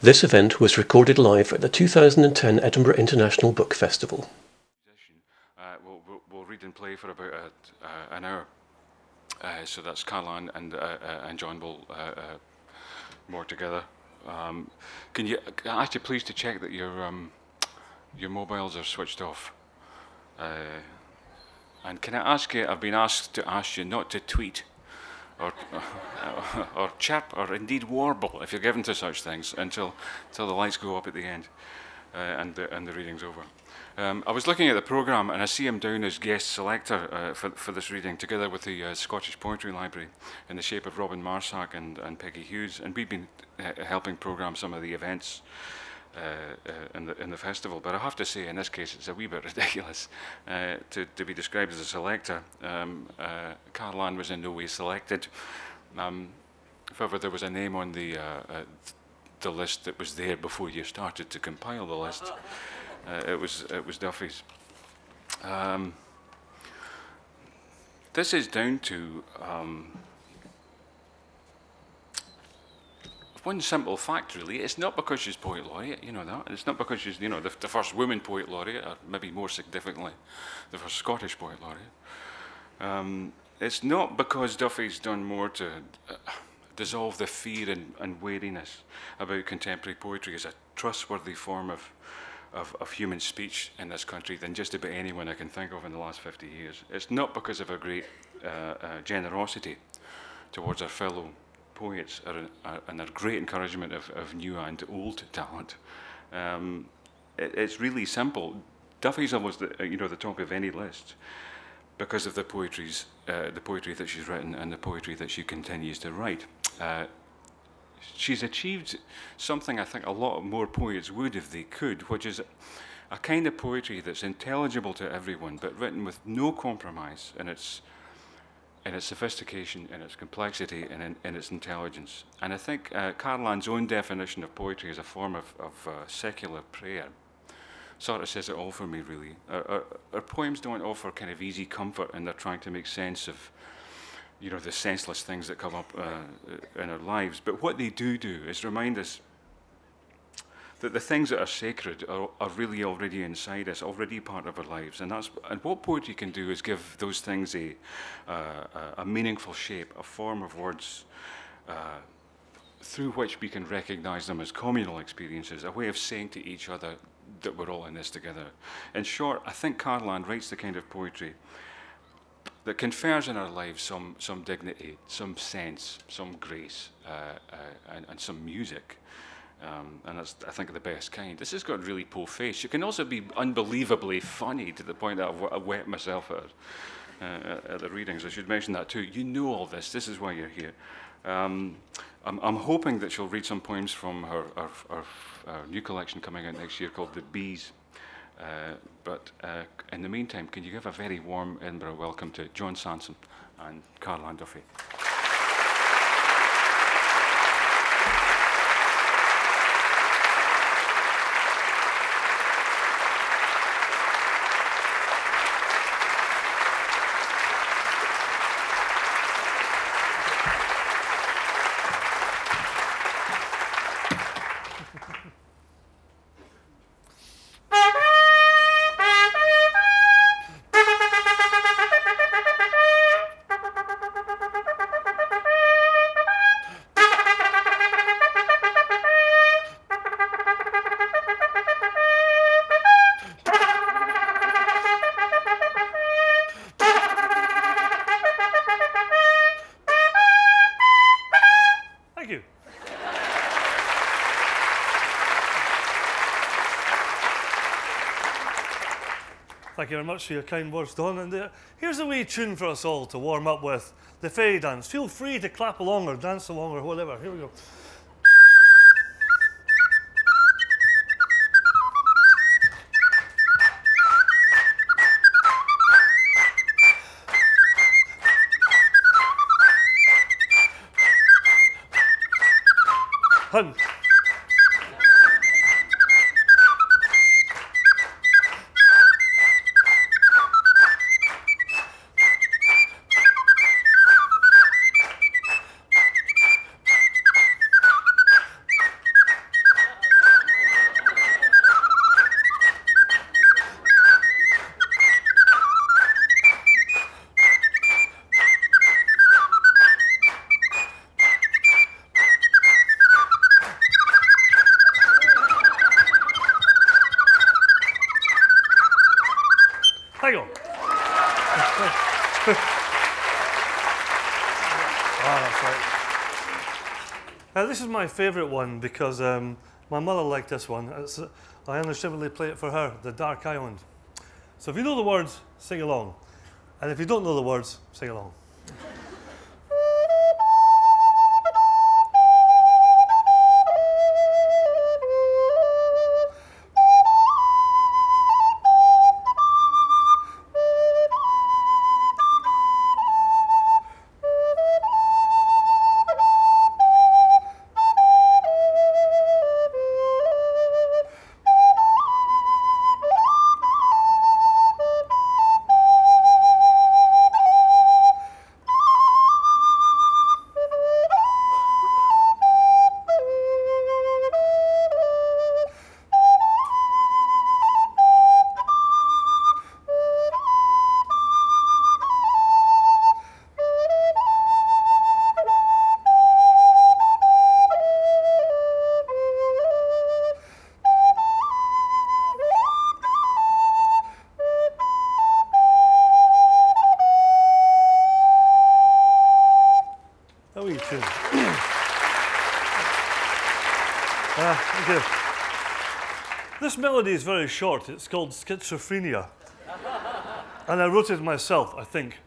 This event was recorded live at the 2010 Edinburgh International Book Festival. Uh, we'll, read and play for about uh, uh, an hour. Uh, so that's Carol Ann and, uh, uh, and John will more together. Um, can you can I ask you please to check that your um, your mobiles are switched off? and can I ask you? I've been asked to ask you not to tweet or, or chirp, or indeed warble, if you're given to such things, until, until the lights go up at the end uh, and, the, and the reading's over. Um, I was looking at the programme and I see him down as guest selector uh, for, for this reading, together with the uh, Scottish Poetry Library, in the shape of Robyn Marsack and, and Peggy Hughes, and we've been uh, helping programme some of the events in, the, in the festival. But I have to say, in this case, it's a wee bit ridiculous uh, to, to be described as a selector. Um, Carol Ann was in no way selected. Um, however, there was a name on the the list that was there before you started to compile the list. Uh, it was it was Duffy's. Um, this is down to um, one simple fact, really. It's not because she's poet laureate, you know that. It's not because she's, you know, the, the, first woman poet laureate, or maybe more significantly, the first Scottish poet laureate. Um, it's not because Duffy's done more to uh, dissolve the fear and, and weariness about contemporary poetry as a trustworthy form of, of, of, human speech in this country than just about anyone I can think of in the last 50 years. It's not because of her great uh, uh, generosity towards our fellow poets are, are, and their great encouragement of, of new and old talent. Um, it, it's really simple. Duffy's almost the, you know the top of any list because of the poetry's uh, the poetry that she's written and the poetry that she continues to write. Uh, she's achieved something I think a lot more poets would if they could, which is a kind of poetry that's intelligible to everyone, but written with no compromise in its in its sophistication, in its complexity, and in, in its intelligence. And I think uh, Carol Ann's own definition of poetry as a form of, of uh, secular prayer sort of says it all for me, really. Our, our, our, poems don't offer kind of easy comfort, and they're trying to make sense of, you know, the senseless things that come up uh, in our lives. But what they do do is remind us that the things that are sacred are, are really already inside us, already part of our lives. And, that's, and what poetry can do is give those things a, uh, a meaningful shape, a form of words uh, through which we can recognize them as communal experiences, a way of saying to each other that we're all in this together. In short, I think Carol Ann writes the kind of poetry that confers in our lives some, some dignity, some sense, some grace, uh, uh, and, and some music. Um, and that's, I think, the best kind. This has got a really poor face. It can also be unbelievably funny to the point that I've, wet myself at, uh, at the readings. I should mention that too. You know all this. This is why you're here. Um, I'm, I'm, hoping that she'll read some poems from her, her, her, her, new collection coming out next year called The Bees. Uh, but uh, in the meantime, can you give a very warm Edinburgh welcome to John Sampson and Carol Ann Duffy? Thank you very much for your kind words, Don. And uh, here's a wee tune for us all to warm up with the fairy dance. Feel free to clap along or dance along or whatever. Here we go. This is my favourite one because um, my mother liked this one. It's, uh, I unashamedly play it for her, The Dark Island. So if you know the words, sing along. And if you don't know the words, sing along. Melody is very short. It's called Schizophrenia. and I wrote it myself, I think.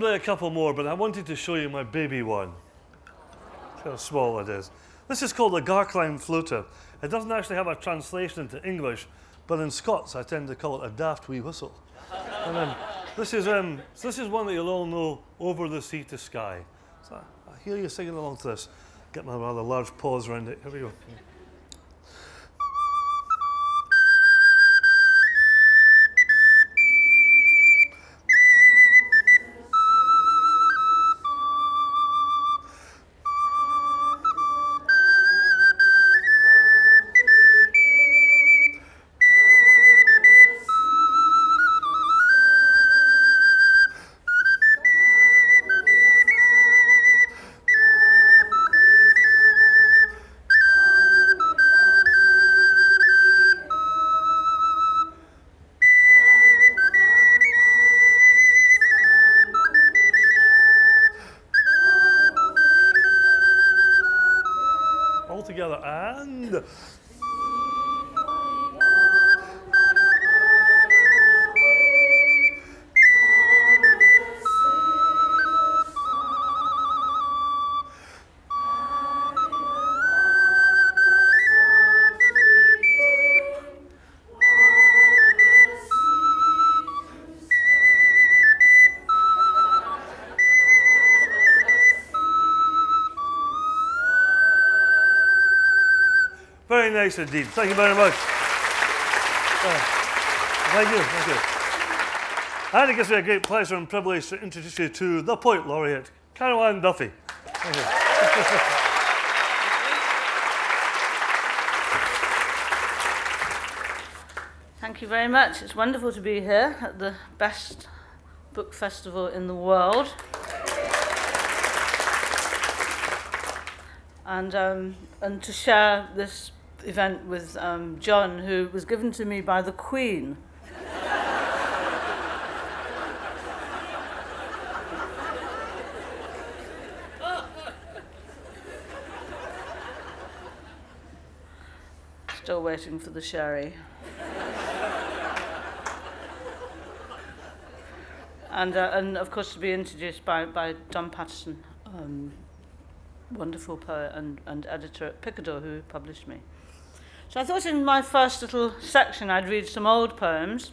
Play a couple more, but I wanted to show you my baby one. See how small it is. This is called a Garkline Fluter. It doesn't actually have a translation into English, but in Scots I tend to call it a daft wee whistle. and um, this, is, um, so this is one that you'll all know, Over the Sea to Skye. So I hear you singing along to this. Get my rather large paws around it. Here we go. And indeed. Thank you very much. Uh, thank you, thank you. And it gives me a great pleasure and privilege to introduce you to the Poet Laureate, Carol Ann Duffy. Thank you. Thank you very much. It's wonderful to be here at the best book festival in the world. And, um, and to share this event with um, John, who was given to me by the Queen. Still waiting for the sherry. and, uh, and of course to be introduced by, by Don Paterson, um, wonderful poet and, and editor at Picador who published me. So I thought in my first little section I'd read some old poems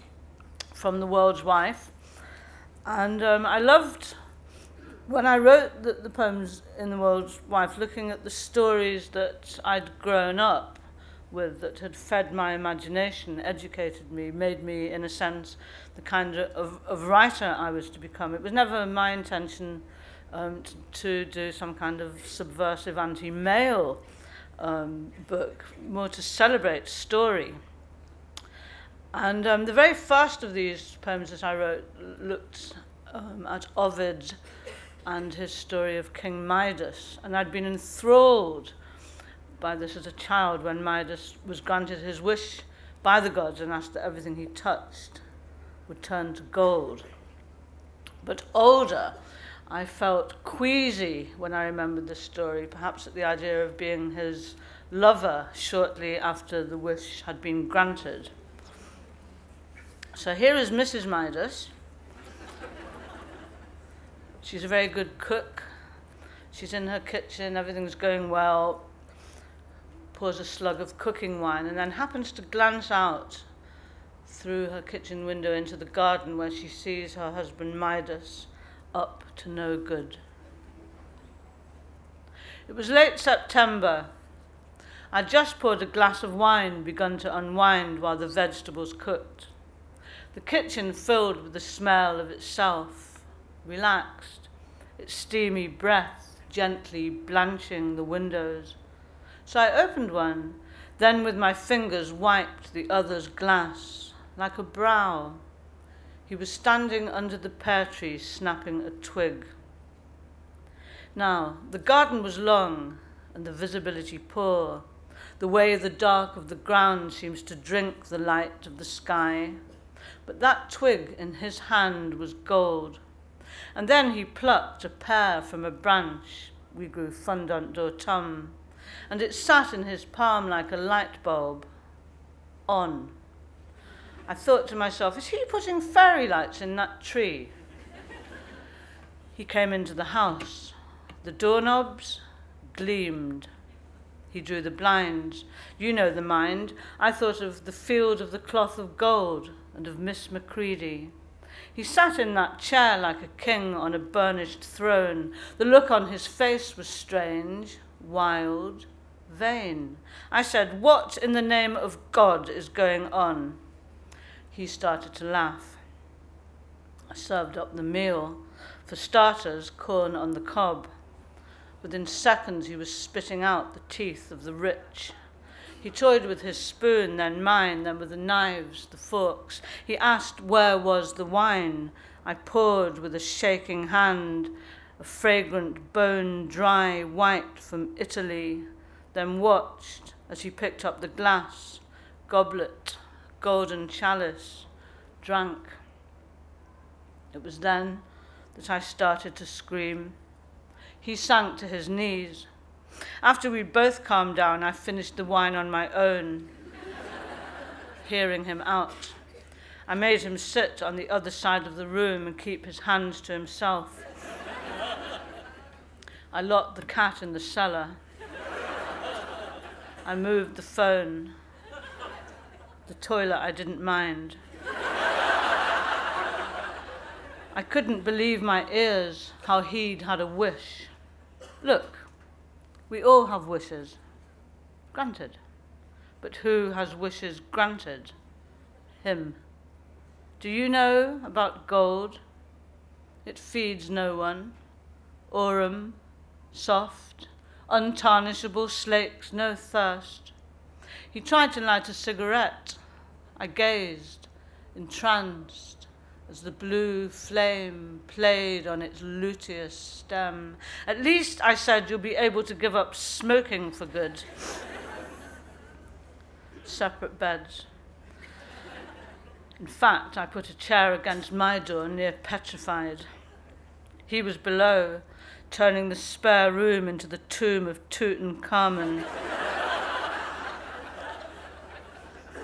from The World's Wife. And um, I loved, when I wrote the, the poems in The World's Wife, looking at the stories that I'd grown up with that had fed my imagination, educated me, made me, in a sense, the kind of, of writer I was to become. It was never my intention um, to, to do some kind of subversive anti-male um, book, more to celebrate story. And um, the very first of these poems that I wrote looked um, at Ovid and his story of King Midas. And I'd been enthralled by this as a child when Midas was granted his wish by the gods and asked that everything he touched would turn to gold. But older, I felt queasy when I remembered the story, perhaps at the idea of being his lover shortly after the wish had been granted. So here is Mrs. Midas. She's a very good cook. She's in her kitchen, everything's going well. Pours a slug of cooking wine and then happens to glance out through her kitchen window into the garden where she sees her husband Midas up to no good. It was late September. I'd just poured a glass of wine, begun to unwind while the vegetables cooked. The kitchen filled with the smell of itself, relaxed, its steamy breath gently blanching the windows. So I opened one, then with my fingers wiped the other's glass, like a brow. He was standing under the pear tree, snapping a twig. Now, the garden was long and the visibility poor, the way the dark of the ground seems to drink the light of the sky but that twig in his hand was gold. And then he plucked a pear from a branch. We grew Fondante d'Automne. And it sat in his palm like a light bulb. On. I thought to myself, is he putting fairy lights in that tree? he came into the house. The doorknobs gleamed. He drew the blinds. You know the mind. I thought of the field of the cloth of gold and of Miss Macready. He sat in that chair like a king on a burnished throne. The look on his face was strange, wild, vain. I said, What in the name of God is going on? He started to laugh. I served up the meal. For starters, corn on the cob. Within seconds, he was spitting out the teeth of the rich he toyed with his spoon, then mine, then with the knives, the forks. He asked where was the wine. I poured with a shaking hand a fragrant bone dry white from Italy, then watched as he picked up the glass, goblet, golden chalice, drank. It was then that I started to scream. He sank to his knees. After we'd both calmed down, I finished the wine on my own, hearing him out. I made him sit on the other side of the room and keep his hands to himself. I locked the cat in the cellar. I moved the phone. The toilet I didn't mind. I couldn't believe my ears how he'd had a wish. Look, we all have wishes. Granted. But who has wishes granted? Him. Do you know about gold? It feeds no one. Aurum, soft, untarnishable, slakes no thirst. He tried to light a cigarette. I gazed, entranced as the blue flame played on its luteous stem. At least, I said, you'll be able to give up smoking for good. Separate beds. In fact, I put a chair against my door, near petrified. He was below, turning the spare room into the tomb of Tutankhamun.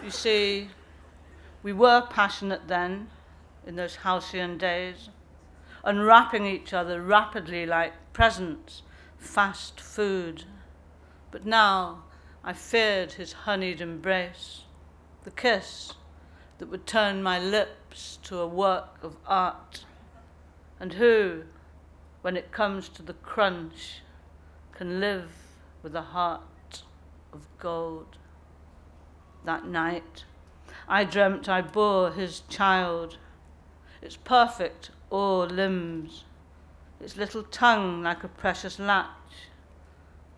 you see, we were passionate then, in those halcyon days, unwrapping each other rapidly like presents, fast food. But now I feared his honeyed embrace, the kiss that would turn my lips to a work of art. And who, when it comes to the crunch, can live with a heart of gold? that night. I dreamt I bore his child. Its perfect all limbs, its little tongue like a precious latch,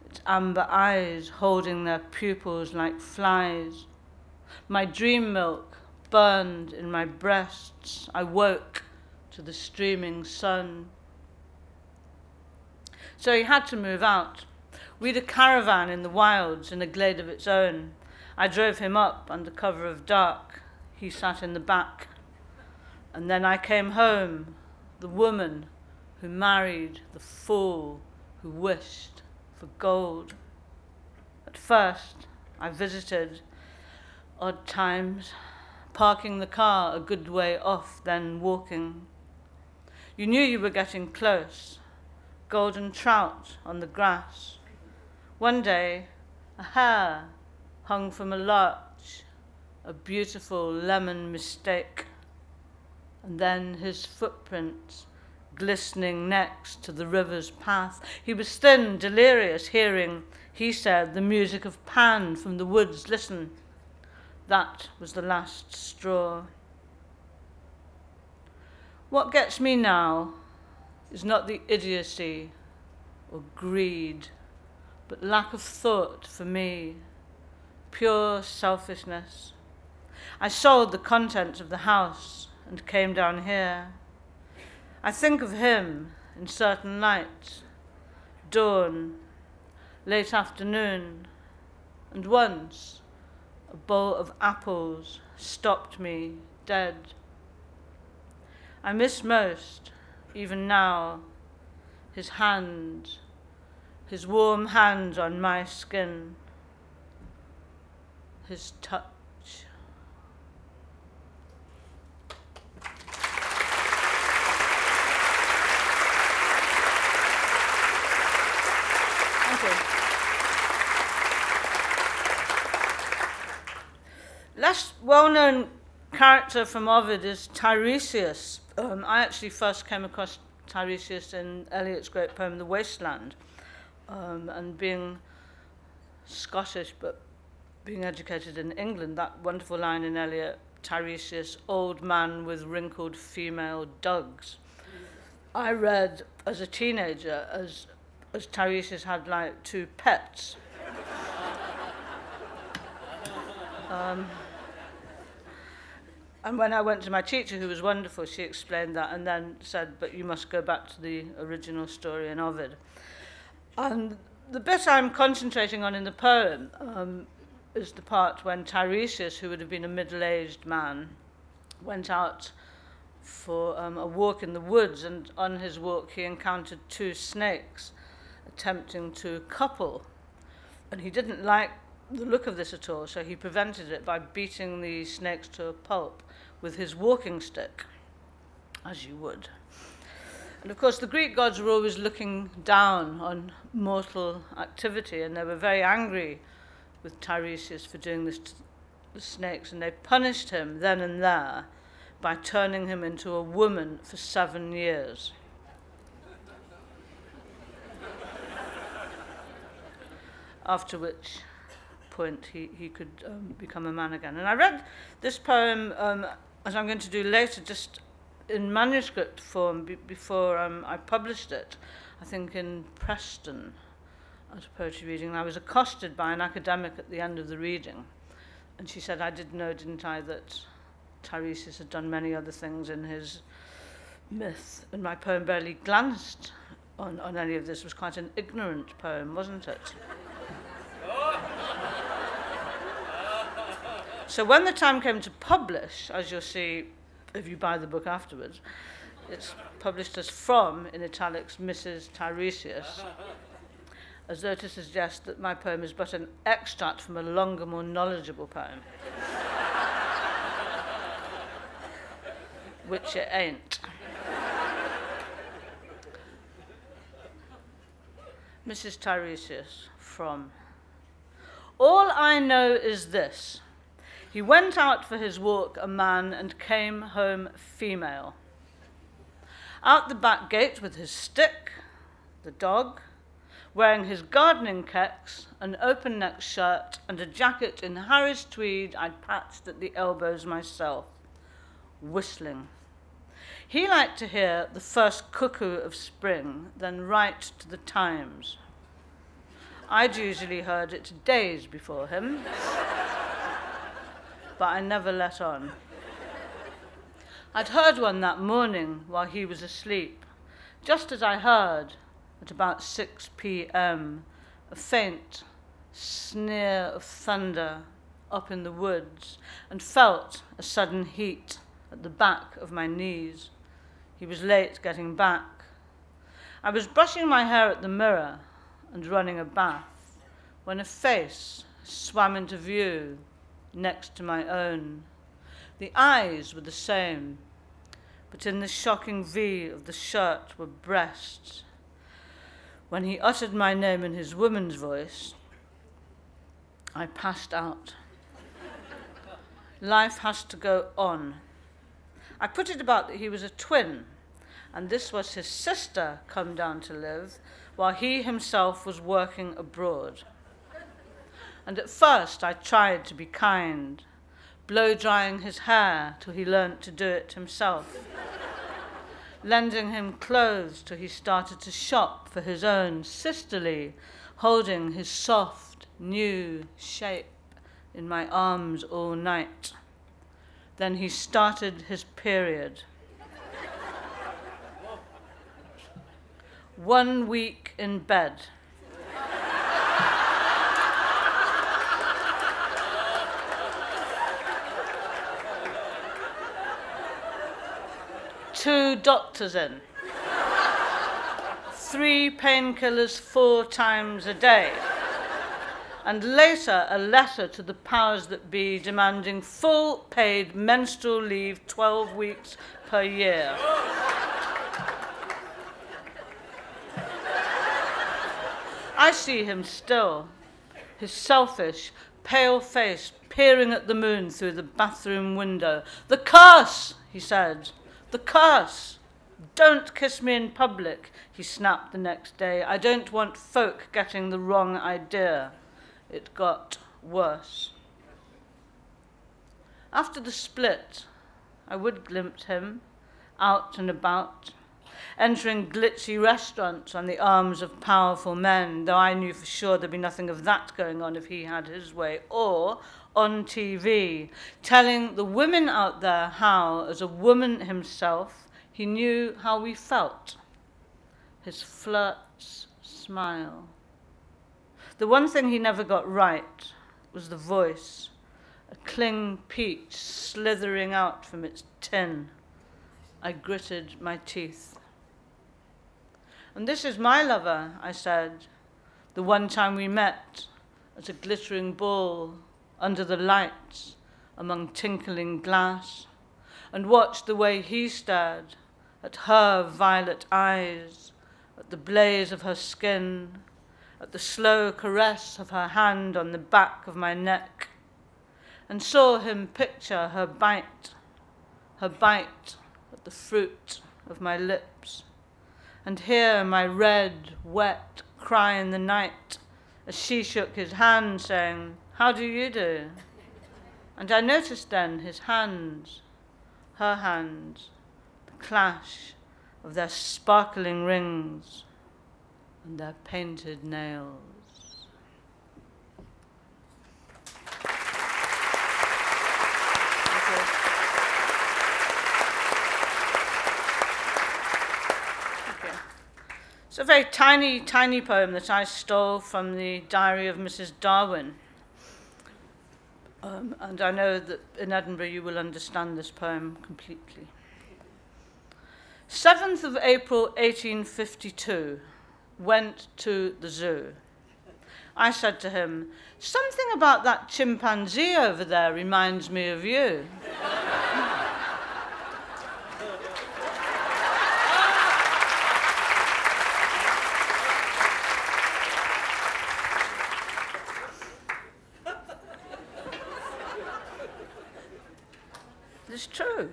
its amber eyes holding their pupils like flies. My dream milk burned in my breasts. I woke to the streaming sun. So he had to move out. We'd a caravan in the wilds in a glade of its own. I drove him up under cover of dark. He sat in the back. And then I came home, the woman who married the fool who wished for gold. At first, I visited odd times, parking the car a good way off, then walking. You knew you were getting close, golden trout on the grass. One day, a hare hung from a larch, a beautiful lemon mistake, and then his footprints glistening next to the river's path. He was thin, delirious, hearing, he said, the music of Pan from the woods. Listen, that was the last straw. What gets me now is not the idiocy or greed, but lack of thought for me, pure selfishness. I sold the contents of the house and came down here. I think of him in certain nights, dawn, late afternoon, and once a bowl of apples stopped me dead. I miss most, even now, his hands, his warm hands on my skin, his touch. Less well-known character from Ovid is Tiresias. Um, I actually first came across Tiresias in Eliot's great poem *The Wasteland*, um, and being Scottish but being educated in England, that wonderful line in Eliot, Tiresias, old man with wrinkled female dugs. I read as a teenager as as Tiresias had like two pets. um, and when I went to my teacher, who was wonderful, she explained that and then said, but you must go back to the original story in Ovid. And the bit I'm concentrating on in the poem um, is the part when Tiresias, who would have been a middle-aged man, went out for um, a walk in the woods, and on his walk he encountered two snakes attempting to couple. And he didn't like the look of this at all, so he prevented it by beating the snakes to a pulp with his walking stick, as you would. And of course, the Greek gods were always looking down on mortal activity, and they were very angry with Tiresias for doing this to the snakes, and they punished him then and there by turning him into a woman for seven years. After which point he, he could um, become a man again. And I read this poem, um, as I'm going to do later, just in manuscript form be before um, I published it, I think in Preston at a poetry reading. And I was accosted by an academic at the end of the reading. And she said, I didn't know, didn't I, that Tiresias had done many other things in his myth. And my poem barely glanced on, on any of this. It was quite an ignorant poem, wasn't it? So when the time came to publish, as you'll see if you buy the book afterwards, it's published as from, in italics, Mrs. Tiresias, as though to suggest that my poem is but an extract from a longer, more knowledgeable poem. Which it ain't. Mrs. Tiresias, from. All I know is this. He went out for his walk a man and came home female. Out the back gate with his stick, the dog, wearing his gardening kecks, an open neck shirt, and a jacket in Harris tweed I'd patched at the elbows myself, whistling. He liked to hear the first cuckoo of spring, then write to the Times. I'd usually heard it days before him, but I never let on. I'd heard one that morning while he was asleep, just as I heard, at about 6 p.m., a faint sneer of thunder up in the woods, and felt a sudden heat at the back of my knees. He was late getting back. I was brushing my hair at the mirror and running a bath when a face swam into view next to my own. The eyes were the same, but in the shocking V of the shirt were breasts. When he uttered my name in his woman's voice, I passed out. Life has to go on. I put it about that he was a twin, and this was his sister come down to live, while he himself was working abroad. And at first I tried to be kind, blow drying his hair till he learnt to do it himself, lending him clothes till he started to shop for his own sisterly, holding his soft, new shape in my arms all night. Then he started his period. One week in bed. Two doctors in. Three painkillers four times a day and later a letter to the powers that be demanding full paid menstrual leave 12 weeks per year. I see him still, his selfish, pale face peering at the moon through the bathroom window. The curse, he said, the curse. Don't kiss me in public, he snapped the next day. I don't want folk getting the wrong idea. It got worse. After the split, I would glimpse him out and about, entering glitzy restaurants on the arms of powerful men, though I knew for sure there'd be nothing of that going on if he had his way, or on TV, telling the women out there how, as a woman himself, he knew how we felt. His flirt's smile. The one thing he never got right was the voice, a cling peach slithering out from its tin. I gritted my teeth. And this is my lover, I said, the one time we met at a glittering ball under the lights among tinkling glass, and watched the way he stared at her violet eyes, at the blaze of her skin, at the slow caress of her hand on the back of my neck, and saw him picture her bite, her bite at the fruit of my lips, and hear my red, wet cry in the night as she shook his hand, saying, How do you do? And I noticed then his hands, her hands, the clash of their sparkling rings and their painted nails. It's a very tiny, tiny poem that I stole from the diary of Mrs. Darwin. Um, and I know that in Edinburgh you will understand this poem completely. 7th of April 1852 went to the zoo. I said to him, Something about that chimpanzee over there reminds me of you. it's true.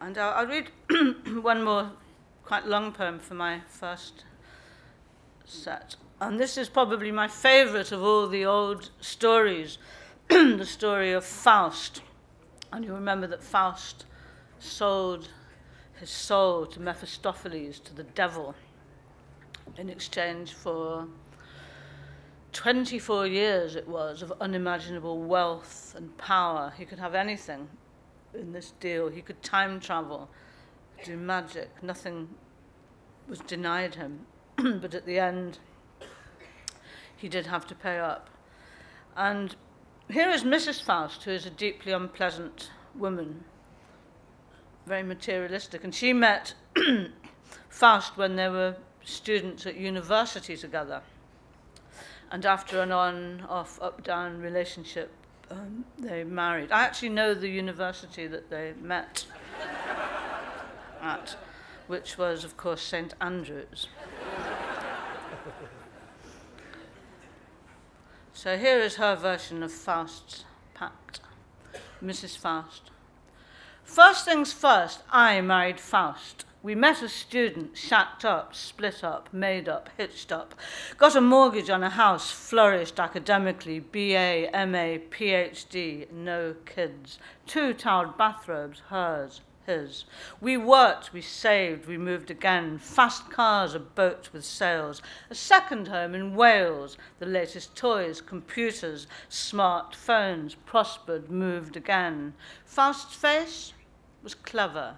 And I'll, I'll read one more quite long poem for my first set. And this is probably my favorite of all the old stories the story of Faust. And you remember that Faust sold his soul to Mephistopheles, to the devil, in exchange for 24 years it was of unimaginable wealth and power. He could have anything in this deal. He could time travel, do magic. Nothing was denied him. but at the end, he did have to pay up. And here is Mrs. Faust, who is a deeply unpleasant woman, very materialistic. And she met Faust when they were students at university together. And after an on, off, up, down relationship, um, they married. I actually know the university that they met at, which was, of course, St. Andrews. so here is her version of Faust's pact. Mrs. Faust. First things first, I married Faust. We met as students, shacked up, split up, made up, hitched up, got a mortgage on a house, flourished academically, BA, MA, PhD, no kids, two toweled bathrobes, hers, his. We worked, we saved, we moved again, fast cars, a boat with sails, a second home in Wales, the latest toys, computers, smart phones, prospered, moved again. Fast face was clever,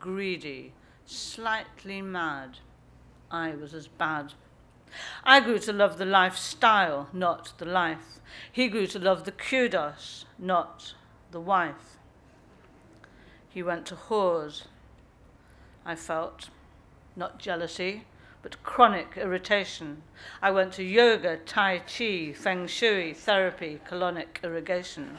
greedy, slightly mad. I was as bad. I grew to love the lifestyle, not the life. He grew to love the kudos, not the wife. He went to whores. I felt, not jealousy, but chronic irritation. I went to yoga, Tai Chi, Feng Shui, therapy, colonic irrigation.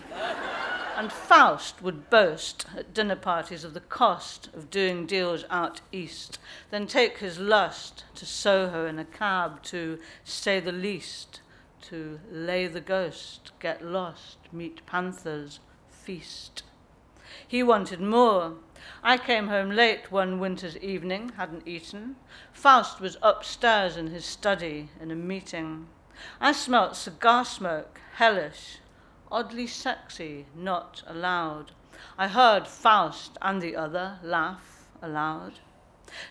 And Faust would boast at dinner parties of the cost of doing deals out east, then take his lust to Soho in a cab to say the least, to lay the ghost, get lost, meet panthers, feast. He wanted more. I came home late one winter's evening, hadn't eaten. Faust was upstairs in his study in a meeting. I smelt cigar smoke, hellish, oddly sexy, not allowed. I heard Faust and the other laugh aloud.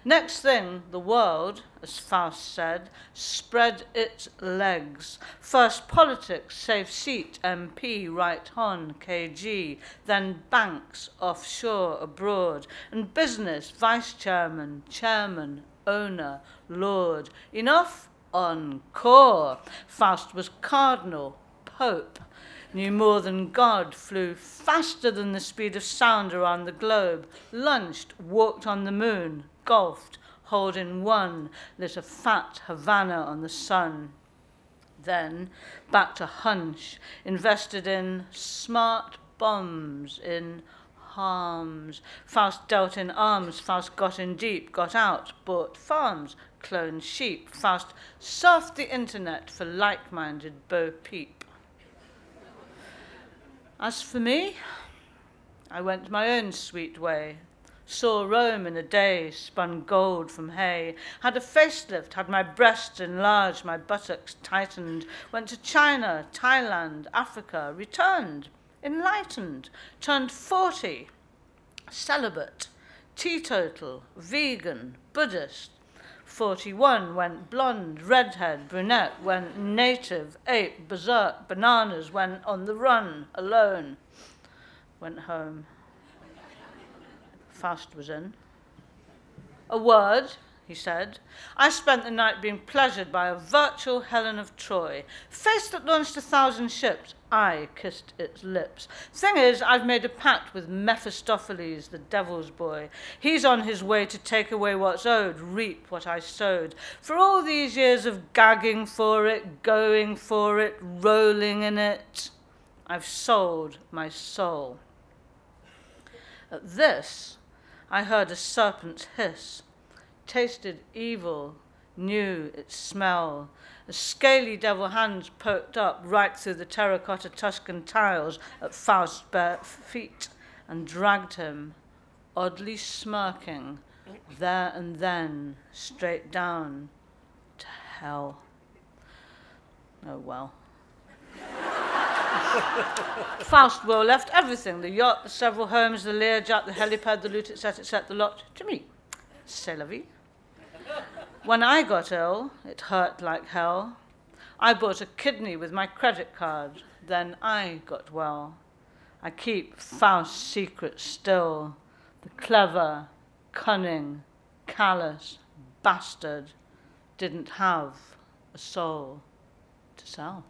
Next thing, the world, as Faust said, spread its legs. First politics, safe seat, MP, right hon, KG, then banks, offshore, abroad, and business, vice chairman, chairman, owner, lord. Enough? Encore. Faust was cardinal, pope, knew more than God, flew faster than the speed of sound around the globe, lunched, walked on the moon, golfed, holding one, lit a fat Havana on the sun. Then, back to Hunch, invested in smart bombs, in harms. Faust dealt in arms, Faust got in deep, got out, bought farms, cloned sheep. Faust surfed the internet for like minded Bo Peep. As for me, I went my own sweet way, saw Rome in a day, spun gold from hay, had a facelift, had my breasts enlarged, my buttocks tightened, went to China, Thailand, Africa, returned, enlightened, turned 40, celibate, teetotal, vegan, Buddhist, 41 went blonde, redhead, brunette, went native, ape, berserk, bananas, went on the run, alone, went home. Faust was in. A word, he said. I spent the night being pleasured by a virtual Helen of Troy, face that launched a thousand ships. I kissed its lips. Thing is, I've made a pact with Mephistopheles, the devil's boy. He's on his way to take away what's owed, reap what I sowed. For all these years of gagging for it, going for it, rolling in it, I've sold my soul. At this, I heard a serpent's hiss tasted evil, knew its smell. The scaly devil hands poked up right through the terracotta Tuscan tiles at Faust's bare feet and dragged him, oddly smirking, there and then straight down to hell. Oh well. Faust Will left everything the yacht, the several homes, the Learjet, the helipad, the loot, etc., etc., the lot to me. C'est la vie. When I got ill, it hurt like hell. I bought a kidney with my credit card. Then I got well. I keep Faust's secret still. The clever, cunning, callous bastard didn't have a soul to sell.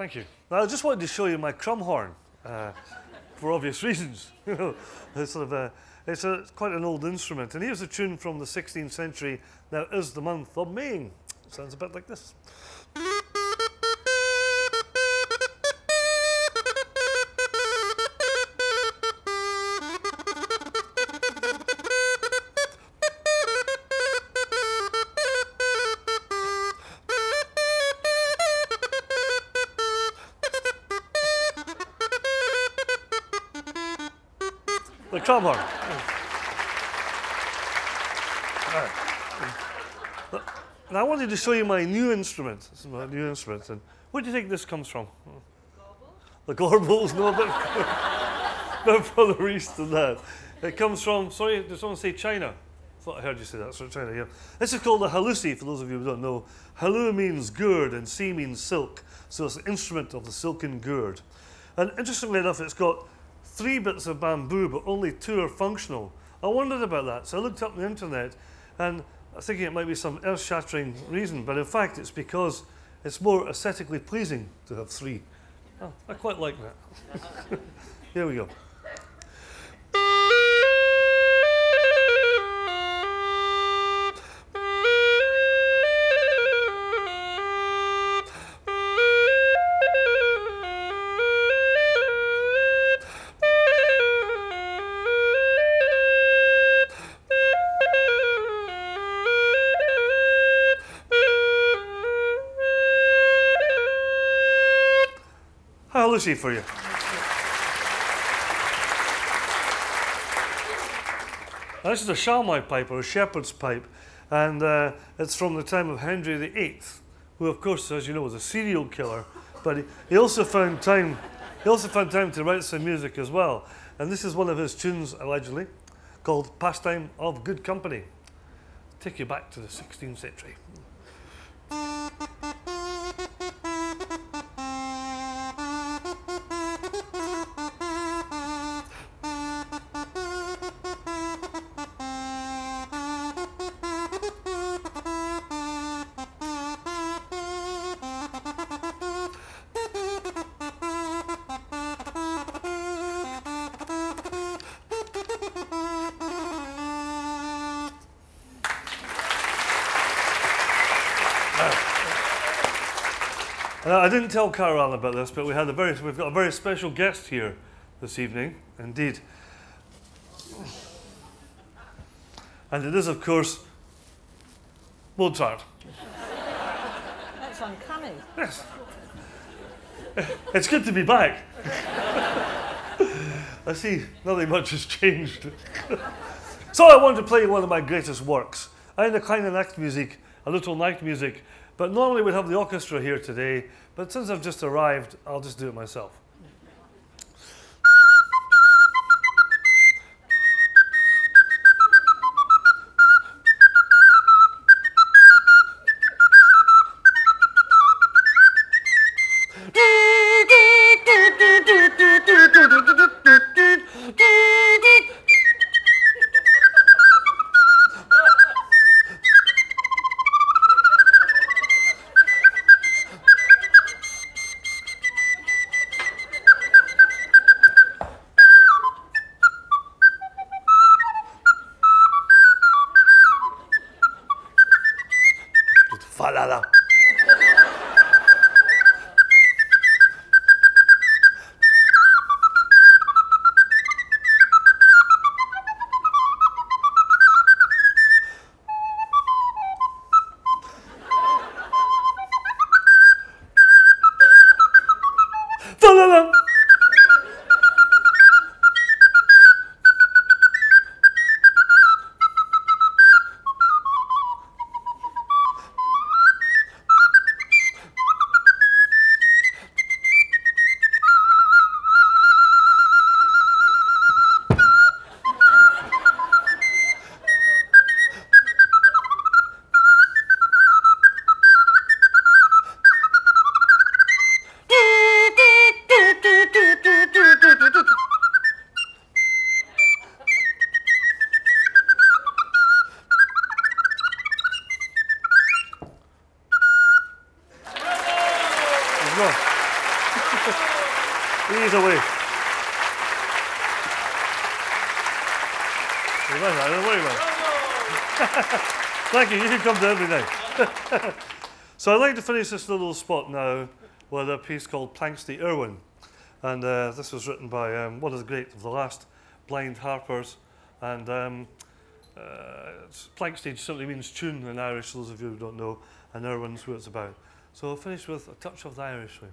Thank you. Now, I just wanted to show you my crumhorn uh, for obvious reasons. It's sort of a, it's a, it's quite an old instrument. And here's a tune from the 16th century. Now, is the month of May. Sounds a bit like this. Crumhorn. Alright. And I wanted to show you my new instrument. This is my new instrument. And where do you think this comes from? The Gorbals? No, no further east than that. It comes from, sorry, did someone say China? I thought I heard you say that. So China, yeah. This is called the halusi, for those of you who don't know. Halu means gourd and si means silk. So it's an instrument of the silken gourd. And interestingly enough, it's got three bits of bamboo, but only two are functional. I wondered about that, so I looked up on the internet, and thinking it might be some earth-shattering reason, but in fact, it's because it's more aesthetically pleasing to have three. Oh, I quite like that. Here we go. For you. This is a schalmei pipe or a shepherd's pipe, and uh, it's from the time of Henry VIII, who, of course, as you know, was a serial killer. But he, he also found time. He also found time to write some music as well, and this is one of his tunes, allegedly, called "Pastime of Good Company." Take you back to the 16th century. Didn't tell Carol Ann about this, but we had a very, we've got a very special guest here this evening, indeed. And it is, of course, Mozart. That's uncanny. Yes. It's good to be back. I see nothing much has changed. so I wanted to play one of my greatest works. I in the kleine Nachtmusik, a little night music, but normally we'd have the orchestra here today, but since I've just arrived, I'll just do it myself. Thank you. You can come to every night. so I'd like to finish this little spot now with a piece called Planxty Irwin. And uh, this was written by um, one of the great of the last blind harpers. And um, uh, Planxty simply means tune in Irish, those of you who don't know, and Irwin's what it's about. So I'll finish with a touch of the Irish way.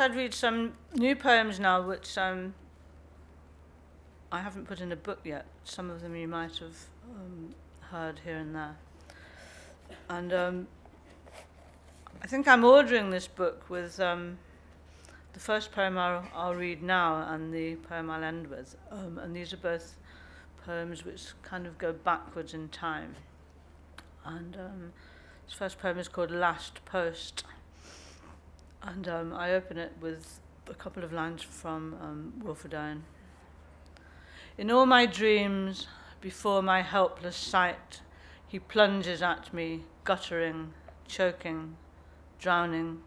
I'd read some new poems now, which um, I haven't put in a book yet. Some of them you might have um, heard here and there. And um, I think I'm ordering this book with um, the first poem I'll, I'll read now and the poem I'll end with. Um, and these are both poems which kind of go backwards in time. And um, this first poem is called Last Post. And um, I open it with a couple of lines from um, Wilfred Owen. In all my dreams, before my helpless sight, he plunges at me, guttering, choking, drowning.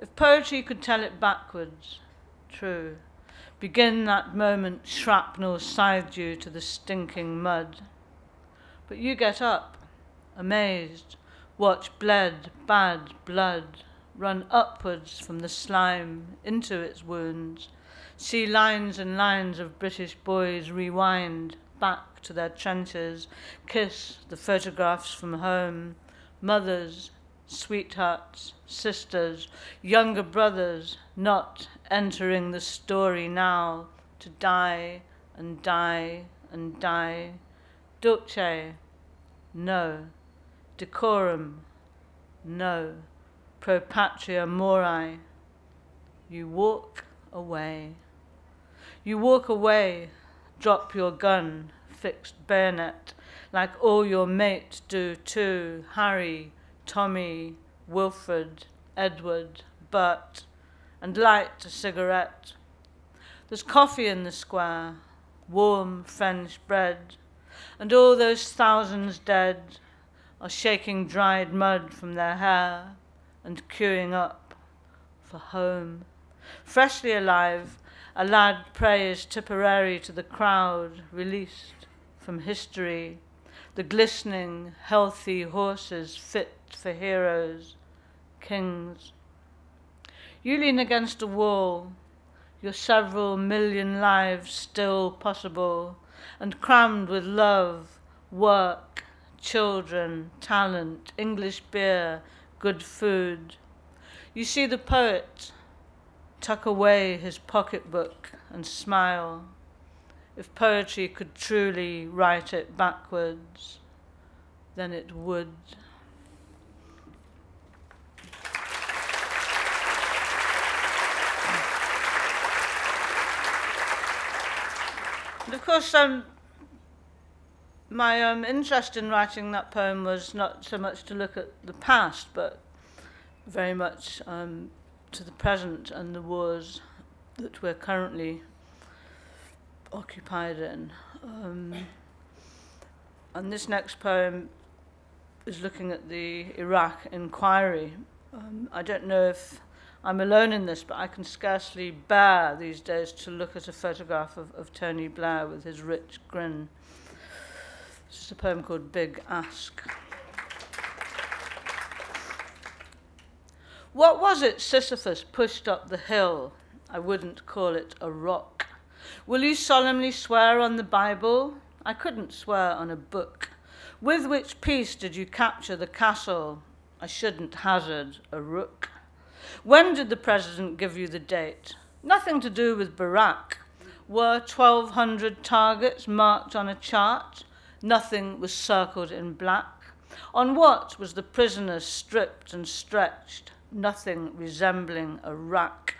If poetry could tell it backwards, true, begin that moment shrapnel scythed you to the stinking mud. But you get up, amazed, watch bled, bad blood run upwards from the slime into its wounds, see lines and lines of British boys rewind back to their trenches, kiss the photographs from home, mothers, sweethearts, sisters, younger brothers not entering the story now to die and die and die. Dulce, no. Decorum, no. Pro patria mori. You walk away. You walk away, drop your gun, fixed bayonet, like all your mates do too, Harry, Tommy, Wilfred, Edward, Bert, and light a cigarette. There's coffee in the square, warm French bread, and all those thousands dead are shaking dried mud from their hair and queuing up for home. Freshly alive, a lad prays Tipperary to the crowd, released from history, the glistening, healthy horses fit for heroes, kings. You lean against a wall, your several million lives still possible, and crammed with love, work, children, talent, English beer, good food. You see the poet tuck away his pocketbook and smile. If poetry could truly write it backwards, then it would. And of course, um, my um, interest in writing that poem was not so much to look at the past, but very much um, to the present and the wars that we're currently occupied in. Um, and this next poem is looking at the Iraq inquiry. Um, I don't know if I'm alone in this, but I can scarcely bear these days to look at a photograph of, of Tony Blair with his rich grin. This is a poem called Big Ask. What was it Sisyphus pushed up the hill? I wouldn't call it a rock. Will you solemnly swear on the Bible? I couldn't swear on a book. With which piece did you capture the castle? I shouldn't hazard a rook. When did the president give you the date? Nothing to do with Barack. Were 1,200 targets marked on a chart? Nothing was circled in black. On what was the prisoner stripped and stretched? Nothing resembling a rack.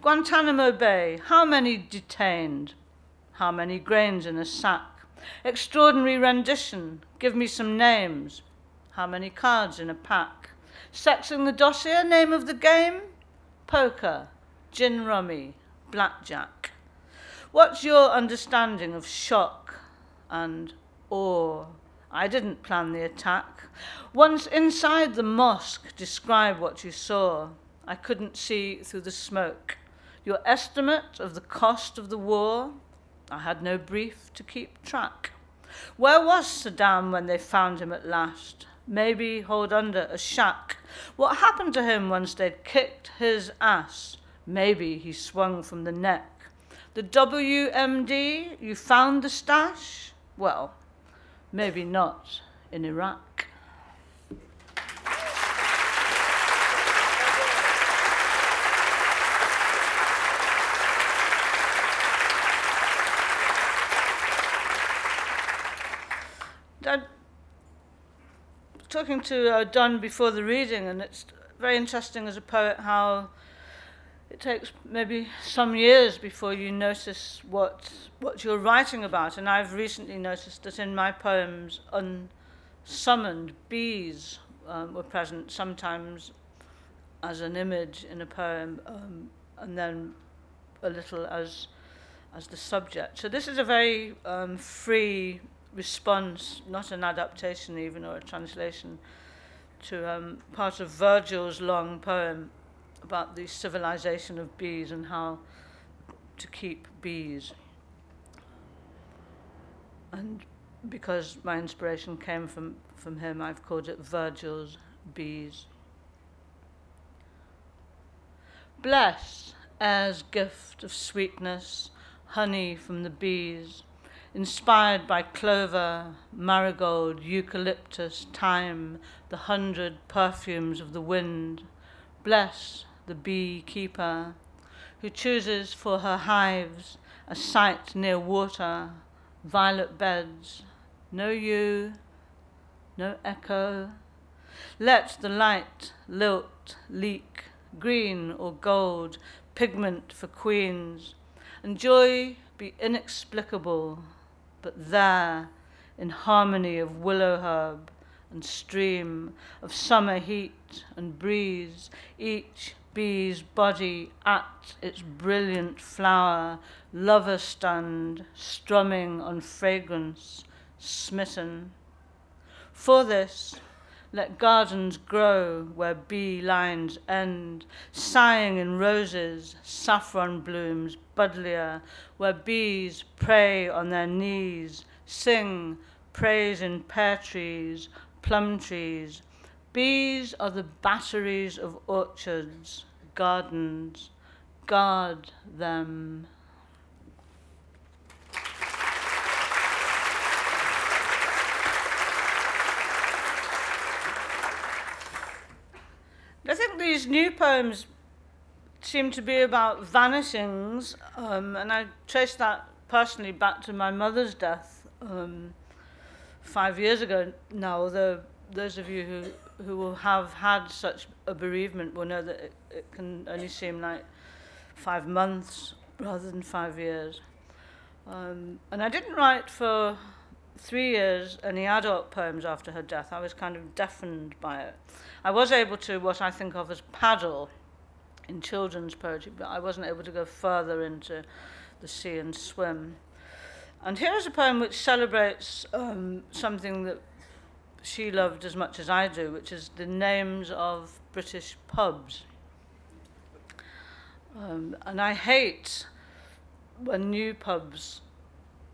Guantanamo Bay, how many detained? How many grains in a sack? Extraordinary rendition, give me some names. How many cards in a pack? Sexing the dossier, name of the game? Poker, gin rummy, blackjack. What's your understanding of shock and awe? I didn't plan the attack. Once inside the mosque, describe what you saw. I couldn't see through the smoke. Your estimate of the cost of the war? I had no brief to keep track. Where was Saddam when they found him at last? maybe hold under a shack. What happened to him once they'd kicked his ass? Maybe he swung from the neck. The WMD, you found the stash? Well, maybe not in Iraq. Talking to uh, Don before the reading, and it's very interesting as a poet how it takes maybe some years before you notice what what you're writing about. And I've recently noticed that in my poems, unsummoned bees um, were present sometimes as an image in a poem, um, and then a little as as the subject. So this is a very um, free response, not an adaptation even or a translation, to um, part of Virgil's long poem about the civilization of bees and how to keep bees. And because my inspiration came from, from him, I've called it Virgil's Bees. Bless air's gift of sweetness, honey from the bees inspired by clover, marigold, eucalyptus, thyme, the hundred perfumes of the wind. Bless the beekeeper who chooses for her hives a site near water, violet beds, no yew, no echo. Let the light lilt, leak, green or gold, pigment for queens, and joy be inexplicable but there, in harmony of willow herb and stream, of summer heat and breeze, each bee's body at its brilliant flower, lover stunned, strumming on fragrance, smitten. For this, let gardens grow where bee lines end, sighing in roses, saffron blooms, buddleia, where bees pray on their knees, sing praise in pear trees, plum trees. Bees are the batteries of orchards, gardens. Guard them. I think these new poems seem to be about vanishings, um, and I trace that personally back to my mother's death um, five years ago now. Although those of you who who will have had such a bereavement will know that it, it can only seem like five months rather than five years. Um, and I didn't write for three years any adult poems after her death, I was kind of deafened by it. I was able to what I think of as paddle in children's poetry, but I wasn't able to go further into the sea and swim. And here is a poem which celebrates um, something that she loved as much as I do, which is the names of British pubs. Um, and I hate when new pubs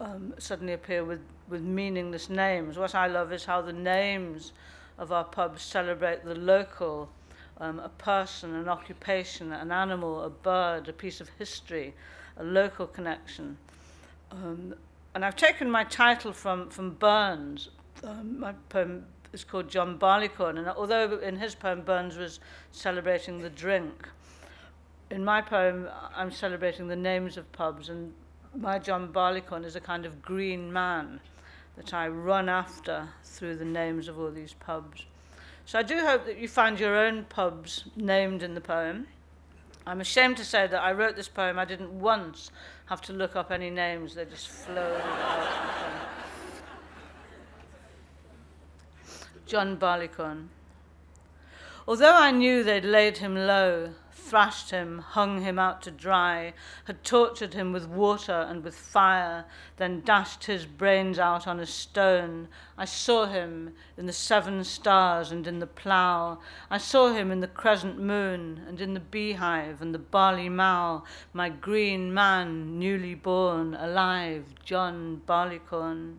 um, suddenly appear with, with meaningless names. What I love is how the names of our pubs celebrate the local, um, a person, an occupation, an animal, a bird, a piece of history, a local connection. Um, and I've taken my title from, from Burns. Um, my poem is called John Barleycorn, and although in his poem Burns was celebrating the drink, in my poem I'm celebrating the names of pubs, and my John Barleycorn is a kind of green man that I run after through the names of all these pubs. So I do hope that you find your own pubs named in the poem. I'm ashamed to say that I wrote this poem, I didn't once have to look up any names, they just flowed out. John Barleycorn. Although I knew they'd laid him low, thrashed him, hung him out to dry, had tortured him with water and with fire, then dashed his brains out on a stone. I saw him in the seven stars and in the plough. I saw him in the crescent moon and in the beehive and the barley mow, my green man, newly born, alive, John Barleycorn.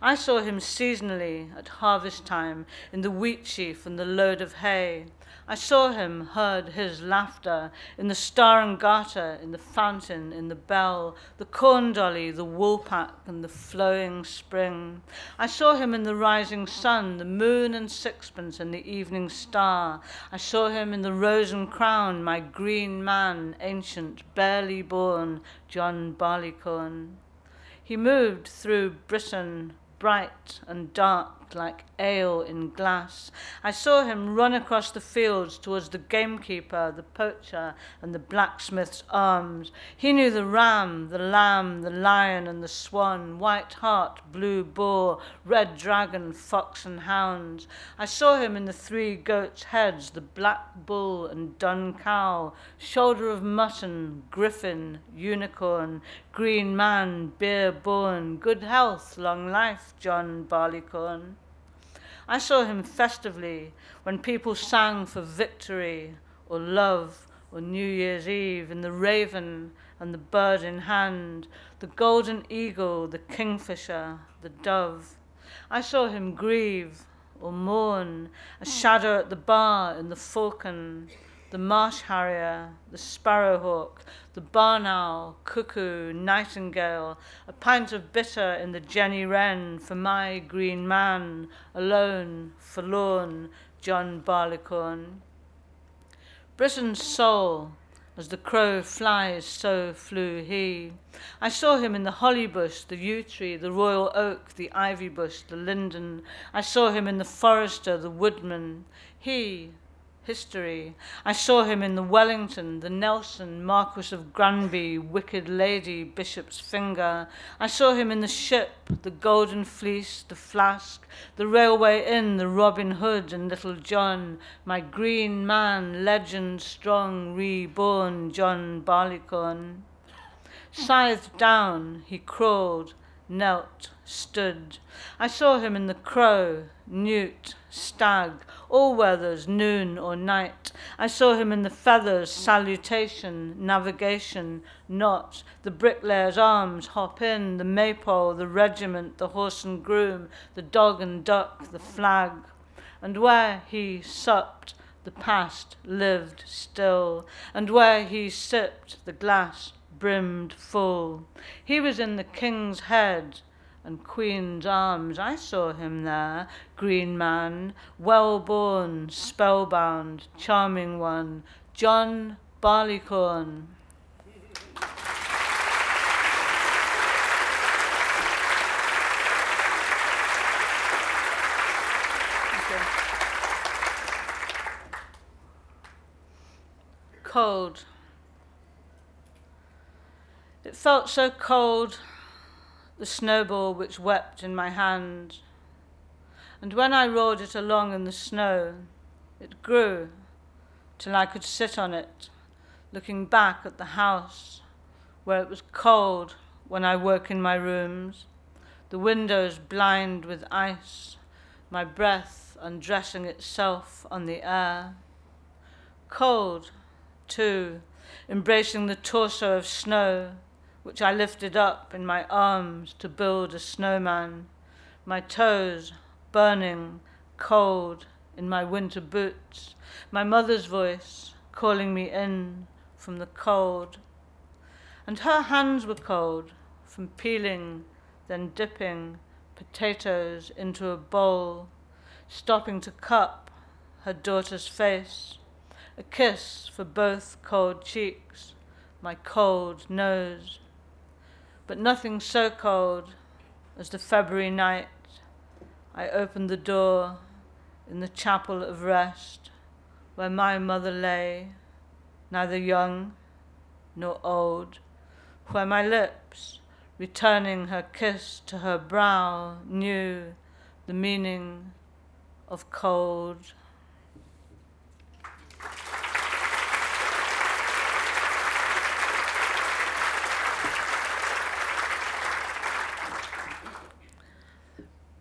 I saw him seasonally at harvest time in the wheat sheaf and the load of hay. I saw him, heard his laughter in the star and garter, in the fountain, in the bell, the corn dolly, the woolpack, and the flowing spring. I saw him in the rising sun, the moon and sixpence, and the evening star. I saw him in the rose and crown, my green man, ancient, barely born, John Barleycorn. He moved through Britain, bright and dark like ale in glass. I saw him run across the fields towards the gamekeeper, the poacher, and the blacksmith's arms. He knew the ram, the lamb, the lion, and the swan, white hart, blue boar, red dragon, fox, and hounds. I saw him in the three goats' heads, the black bull and dun cow, shoulder of mutton, griffin, unicorn, green man, beer born, good health, long life, John Barleycorn. I saw him festively when people sang for victory or love or New Year's Eve in the raven and the bird in hand, the golden eagle, the kingfisher, the dove. I saw him grieve or mourn, a shadow at the bar in the falcon, the marsh harrier, the sparrowhawk, the barn owl, cuckoo, nightingale, a pint of bitter in the Jenny Wren for my green man, alone, forlorn, John Barleycorn. Britain's soul, as the crow flies, so flew he. I saw him in the holly bush, the yew tree, the royal oak, the ivy bush, the linden. I saw him in the forester, the woodman. He, history. I saw him in the Wellington, the Nelson, Marquis of Granby, Wicked Lady, Bishop's Finger. I saw him in the ship, the Golden Fleece, the Flask, the Railway Inn, the Robin Hood and Little John, my green man, legend strong, reborn, John Barleycorn. Scythed down, he crawled, knelt, stood. I saw him in the crow, newt, stag, all weathers, noon or night. I saw him in the feathers, salutation, navigation, not, the bricklayer's arms, hop in, the maypole, the regiment, the horse and groom, the dog and duck, the flag. And where he supped, the past lived still, and where he sipped, the glass brimmed full. He was in the king's head, and Queen's arms. I saw him there, green man, well born, spellbound, charming one, John Barleycorn. Cold. It felt so cold the snowball which wept in my hand. And when I rolled it along in the snow, it grew till I could sit on it, looking back at the house where it was cold when I woke in my rooms, the windows blind with ice, my breath undressing itself on the air. Cold, too, embracing the torso of snow, which I lifted up in my arms to build a snowman, my toes burning cold in my winter boots, my mother's voice calling me in from the cold. And her hands were cold from peeling, then dipping potatoes into a bowl, stopping to cup her daughter's face, a kiss for both cold cheeks, my cold nose. But nothing so cold as the February night I opened the door in the chapel of rest where my mother lay, neither young nor old, where my lips, returning her kiss to her brow, knew the meaning of cold.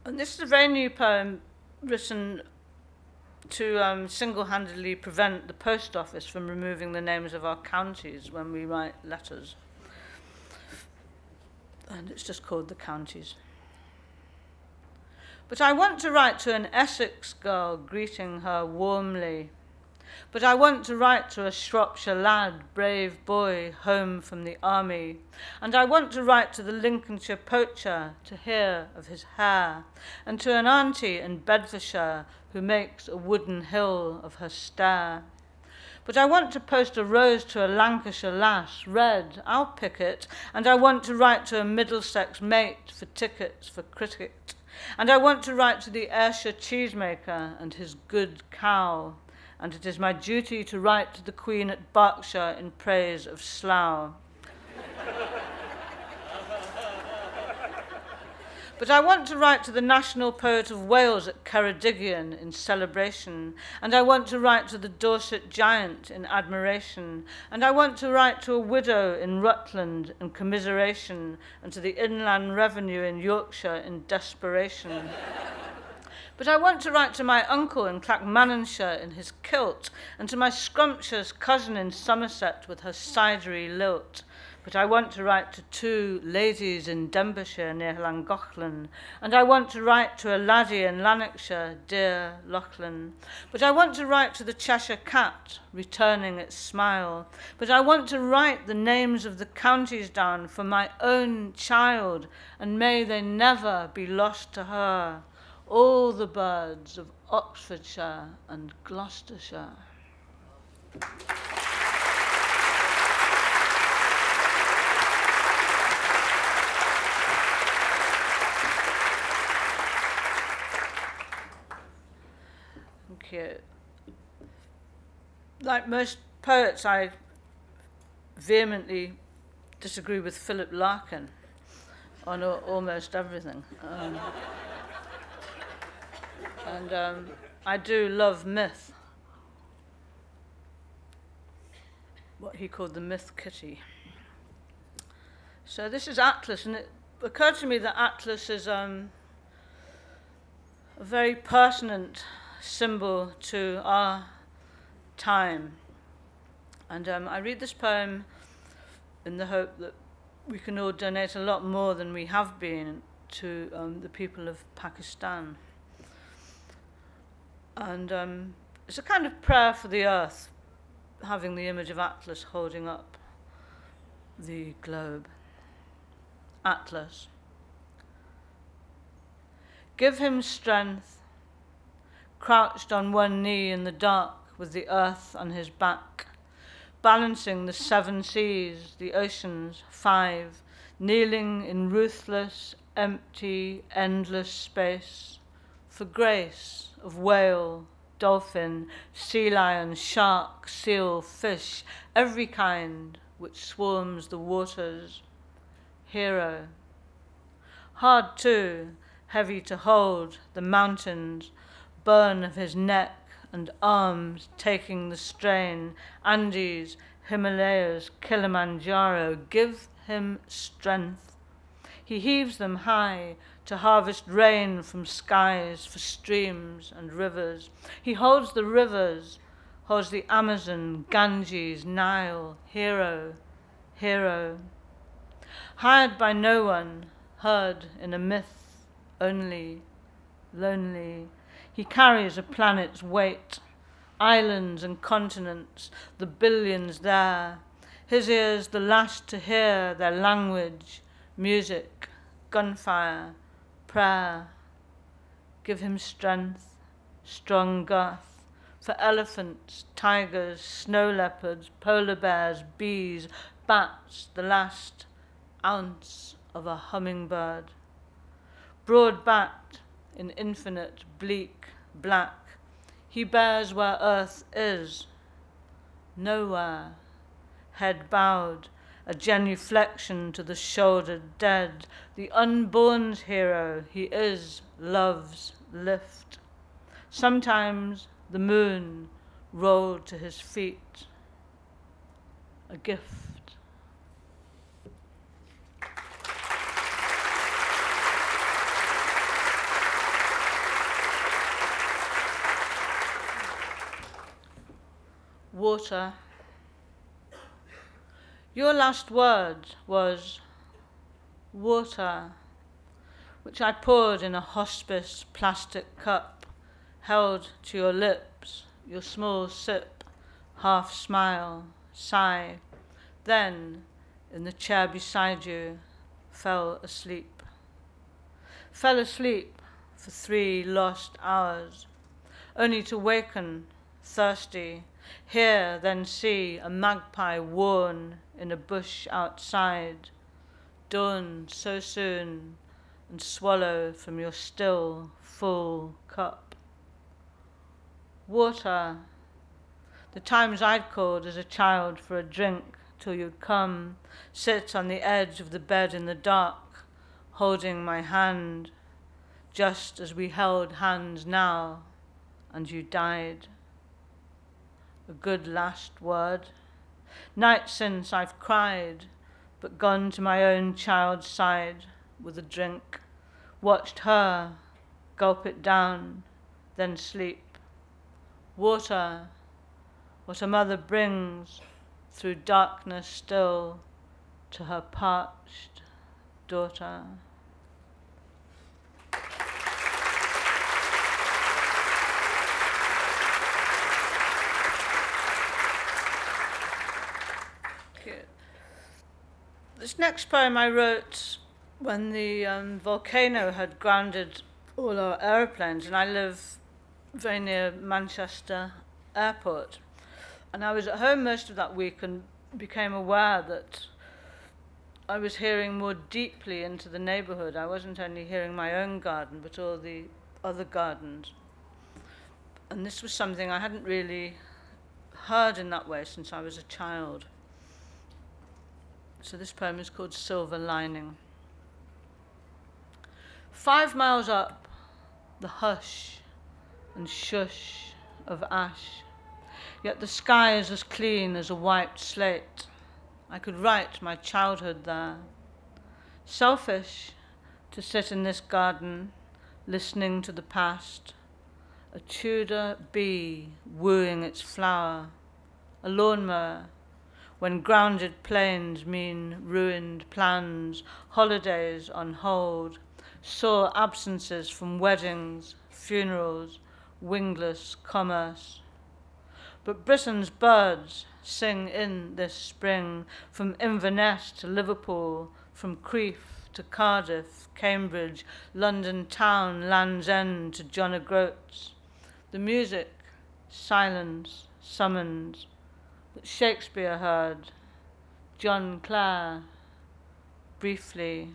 And this is a very new poem written to um, single-handedly prevent the post office from removing the names of our counties when we write letters. And it's just called The Counties. But I want to write to an Essex girl greeting her warmly but I want to write to a Shropshire lad, brave boy, home from the army. And I want to write to the Lincolnshire poacher to hear of his hair, and to an auntie in Bedfordshire who makes a wooden hill of her stair. But I want to post a rose to a Lancashire lass, red, I'll pick it, and I want to write to a Middlesex mate for tickets for cricket. And I want to write to the Ayrshire cheesemaker and his good cow and it is my duty to write to the Queen at Berkshire in praise of Slough. But I want to write to the national poet of Wales at Ceredigion in celebration, and I want to write to the Dorset giant in admiration, and I want to write to a widow in Rutland in commiseration, and to the Inland Revenue in Yorkshire in desperation. But I want to write to my uncle in Clackmannanshire in his kilt, and to my scrumptious cousin in Somerset with her cidery lilt. But I want to write to two ladies in Denbighshire near Llangollen, and I want to write to a laddie in Lanarkshire, dear Lachlan. But I want to write to the Cheshire cat, returning its smile. But I want to write the names of the counties down for my own child, and may they never be lost to her all the birds of Oxfordshire and Gloucestershire. Thank you. Like most poets, I vehemently disagree with Philip Larkin on almost everything. Um, and um, I do love myth. What he called the myth kitty. So this is Atlas, and it occurred to me that Atlas is um, a very pertinent symbol to our time. And um, I read this poem in the hope that we can all donate a lot more than we have been to um, the people of Pakistan. And um, it's a kind of prayer for the earth, having the image of Atlas holding up the globe. Atlas. Give him strength, crouched on one knee in the dark with the earth on his back, balancing the seven seas, the oceans, five, kneeling in ruthless, empty, endless space for grace of whale, dolphin, sea lion, shark, seal, fish, every kind which swarms the waters. Hero. Hard too, heavy to hold, the mountains, burn of his neck and arms taking the strain. Andes, Himalayas, Kilimanjaro, give him strength. He heaves them high to harvest rain from skies for streams and rivers. He holds the rivers, holds the Amazon, Ganges, Nile, hero, hero. Hired by no one, heard in a myth only, lonely. He carries a planet's weight, islands and continents, the billions there. His ears the last to hear their language, music, gunfire, prayer. Give him strength, strong girth, for elephants, tigers, snow leopards, polar bears, bees, bats, the last ounce of a hummingbird. Broad backed in infinite, bleak, black, he bears where earth is, nowhere, head bowed, a genuflection to the shouldered dead, the unborn's hero he is, love's lift. Sometimes the moon rolled to his feet, a gift. water. Your last word was water, which I poured in a hospice plastic cup, held to your lips, your small sip, half smile, sigh, then, in the chair beside you, fell asleep. Fell asleep for three lost hours, only to waken, thirsty, Hear, then see a magpie worn in a bush outside, dawn so soon, and swallow from your still, full cup. Water, the times I'd called as a child for a drink till you'd come, sit on the edge of the bed in the dark, holding my hand, just as we held hands now, and you died a good last word. Night since I've cried, but gone to my own child's side with a drink, watched her gulp it down, then sleep. Water, what a mother brings through darkness still to her parched daughter. This next poem I wrote when the um, volcano had grounded all our aeroplanes, and I live very near Manchester Airport. And I was at home most of that week and became aware that I was hearing more deeply into the neighborhood. I wasn't only hearing my own garden, but all the other gardens. And this was something I hadn't really heard in that way since I was a child. So this poem is called Silver Lining. Five miles up, the hush and shush of ash, yet the sky is as clean as a wiped slate. I could write my childhood there. Selfish to sit in this garden, listening to the past, a Tudor bee wooing its flower, a lawnmower when grounded planes mean ruined plans, holidays on hold, sore absences from weddings, funerals, wingless commerce. But Britain's birds sing in this spring, from Inverness to Liverpool, from Crieff to Cardiff, Cambridge, London town, Land's End to John O'Groats. The music, silence, summons, that Shakespeare heard, John Clare, briefly,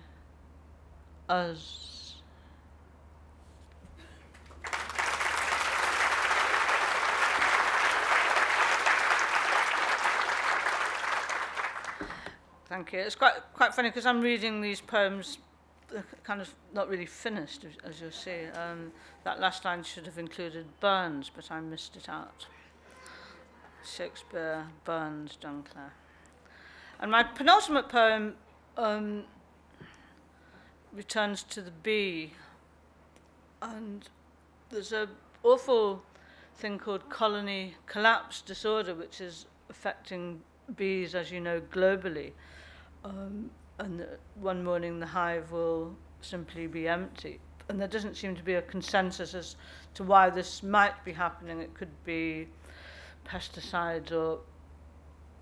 as Thank you. It's quite quite funny because I'm reading these poems kind of not really finished, as, as you'll see. Um, that last line should have included Burns, but I missed it out. Shakespeare, Burns, John Clare. And my penultimate poem um, returns to the bee. And there's an awful thing called colony collapse disorder, which is affecting bees, as you know, globally. Um, and one morning the hive will simply be empty. And there doesn't seem to be a consensus as to why this might be happening. It could be pesticides or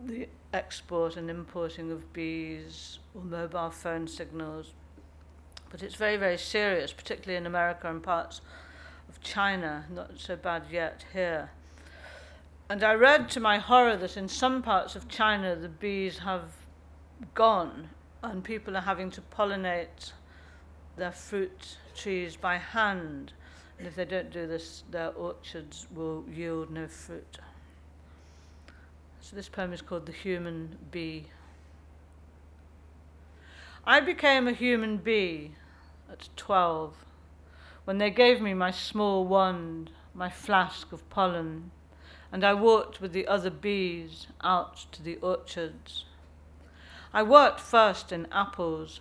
the export and importing of bees or mobile phone signals. But it's very, very serious, particularly in America and parts of China, not so bad yet here. And I read to my horror that in some parts of China the bees have gone and people are having to pollinate their fruit trees by hand. And if they don't do this, their orchards will yield no fruit. So this poem is called The Human Bee. I became a human bee at 12 when they gave me my small wand, my flask of pollen, and I walked with the other bees out to the orchards. I worked first in apples,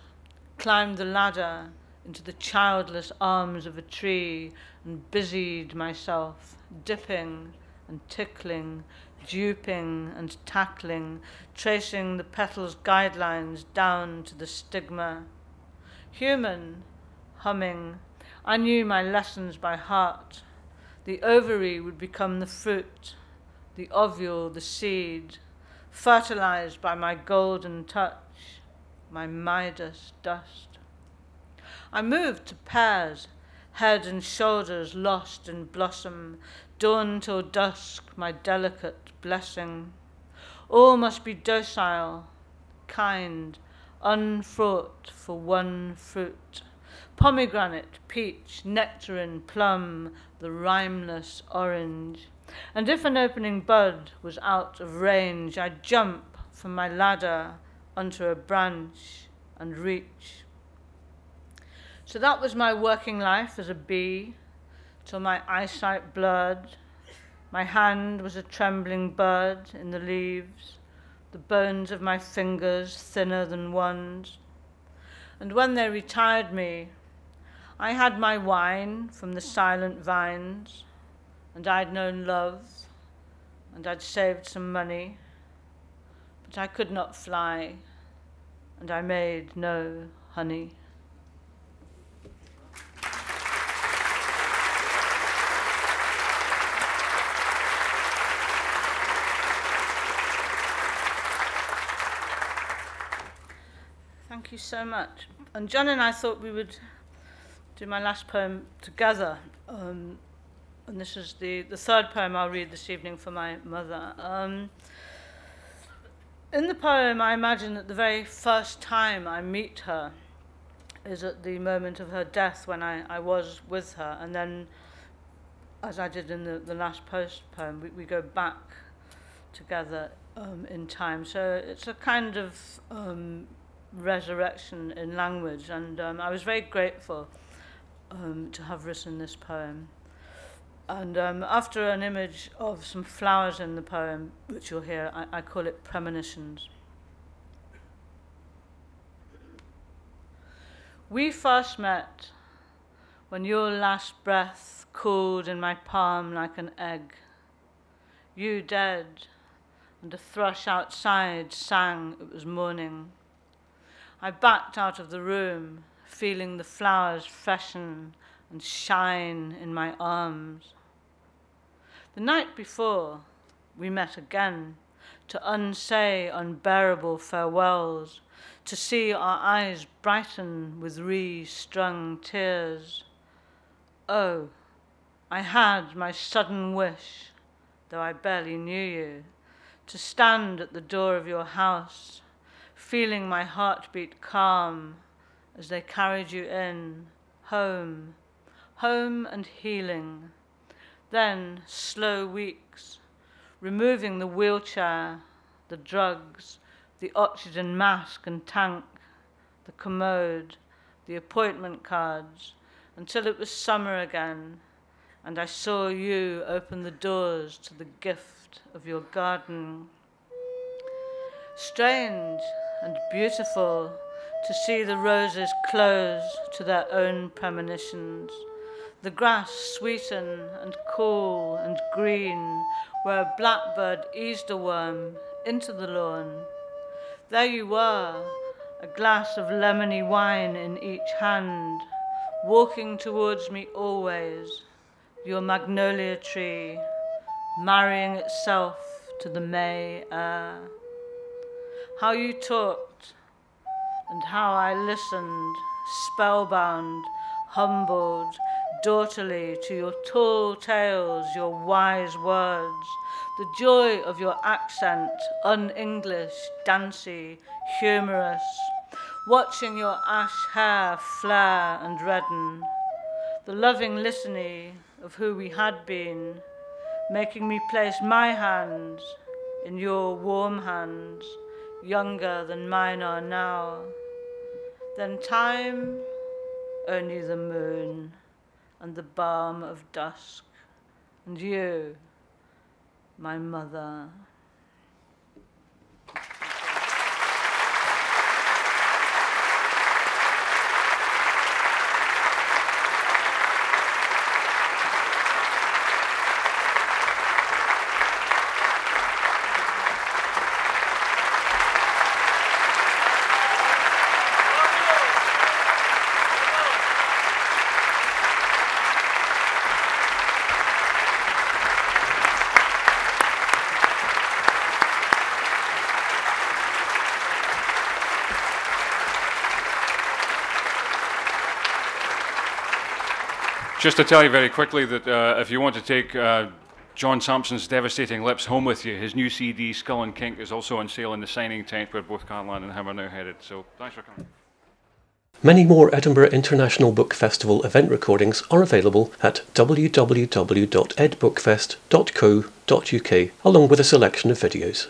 climbed the ladder into the childless arms of a tree, and busied myself, dipping and tickling, duping and tackling, tracing the petals' guidelines down to the stigma. Human, humming, I knew my lessons by heart. The ovary would become the fruit, the ovule the seed, fertilized by my golden touch, my Midas dust. I moved to pears, head and shoulders lost in blossom, dawn till dusk, my delicate blessing. All must be docile, kind, unfraught for one fruit. Pomegranate, peach, nectarine, plum, the rhymeless orange. And if an opening bud was out of range, I'd jump from my ladder onto a branch and reach. So that was my working life as a bee, till my eyesight blurred. My hand was a trembling bud in the leaves, the bones of my fingers thinner than one's. And when they retired me, I had my wine from the silent vines, and I'd known love, and I'd saved some money, but I could not fly, and I made no honey. Thank you so much. And John and I thought we would do my last poem together. Um, and this is the, the third poem I'll read this evening for my mother. Um, in the poem, I imagine that the very first time I meet her is at the moment of her death when I, I was with her. And then, as I did in the, the last post poem, we, we go back together um, in time. So it's a kind of um, resurrection in language. And um, I was very grateful um, to have written this poem. And um, after an image of some flowers in the poem, which you'll hear, I, I call it premonitions. We first met when your last breath cooled in my palm like an egg. You dead, and a thrush outside sang it was morning. I backed out of the room, feeling the flowers freshen and shine in my arms. The night before, we met again to unsay unbearable farewells, to see our eyes brighten with re-strung tears. Oh, I had my sudden wish, though I barely knew you, to stand at the door of your house, feeling my heartbeat calm as they carried you in, home, home and healing then slow weeks, removing the wheelchair, the drugs, the oxygen mask and tank, the commode, the appointment cards, until it was summer again, and I saw you open the doors to the gift of your garden. Strange and beautiful to see the roses close to their own premonitions, the grass sweeten and cool and green where a blackbird eased a worm into the lawn. There you were, a glass of lemony wine in each hand, walking towards me always, your magnolia tree, marrying itself to the May air. How you talked, and how I listened, spellbound, humbled, daughterly to your tall tales, your wise words, the joy of your accent, un English, dancey, humorous, watching your ash hair flare and redden, the loving listening of who we had been, making me place my hands in your warm hands, younger than mine are now. Then time, only the moon and the balm of dusk, and you, my mother. Just to tell you very quickly that uh, if you want to take uh, John Sampson's Devastating Lips home with you, his new CD, Skull and Kink, is also on sale in the signing tent where both Carol Ann and him are now headed. So thanks for coming. Many more Edinburgh International Book Festival event recordings are available at www.edbookfest.co.uk, along with a selection of videos.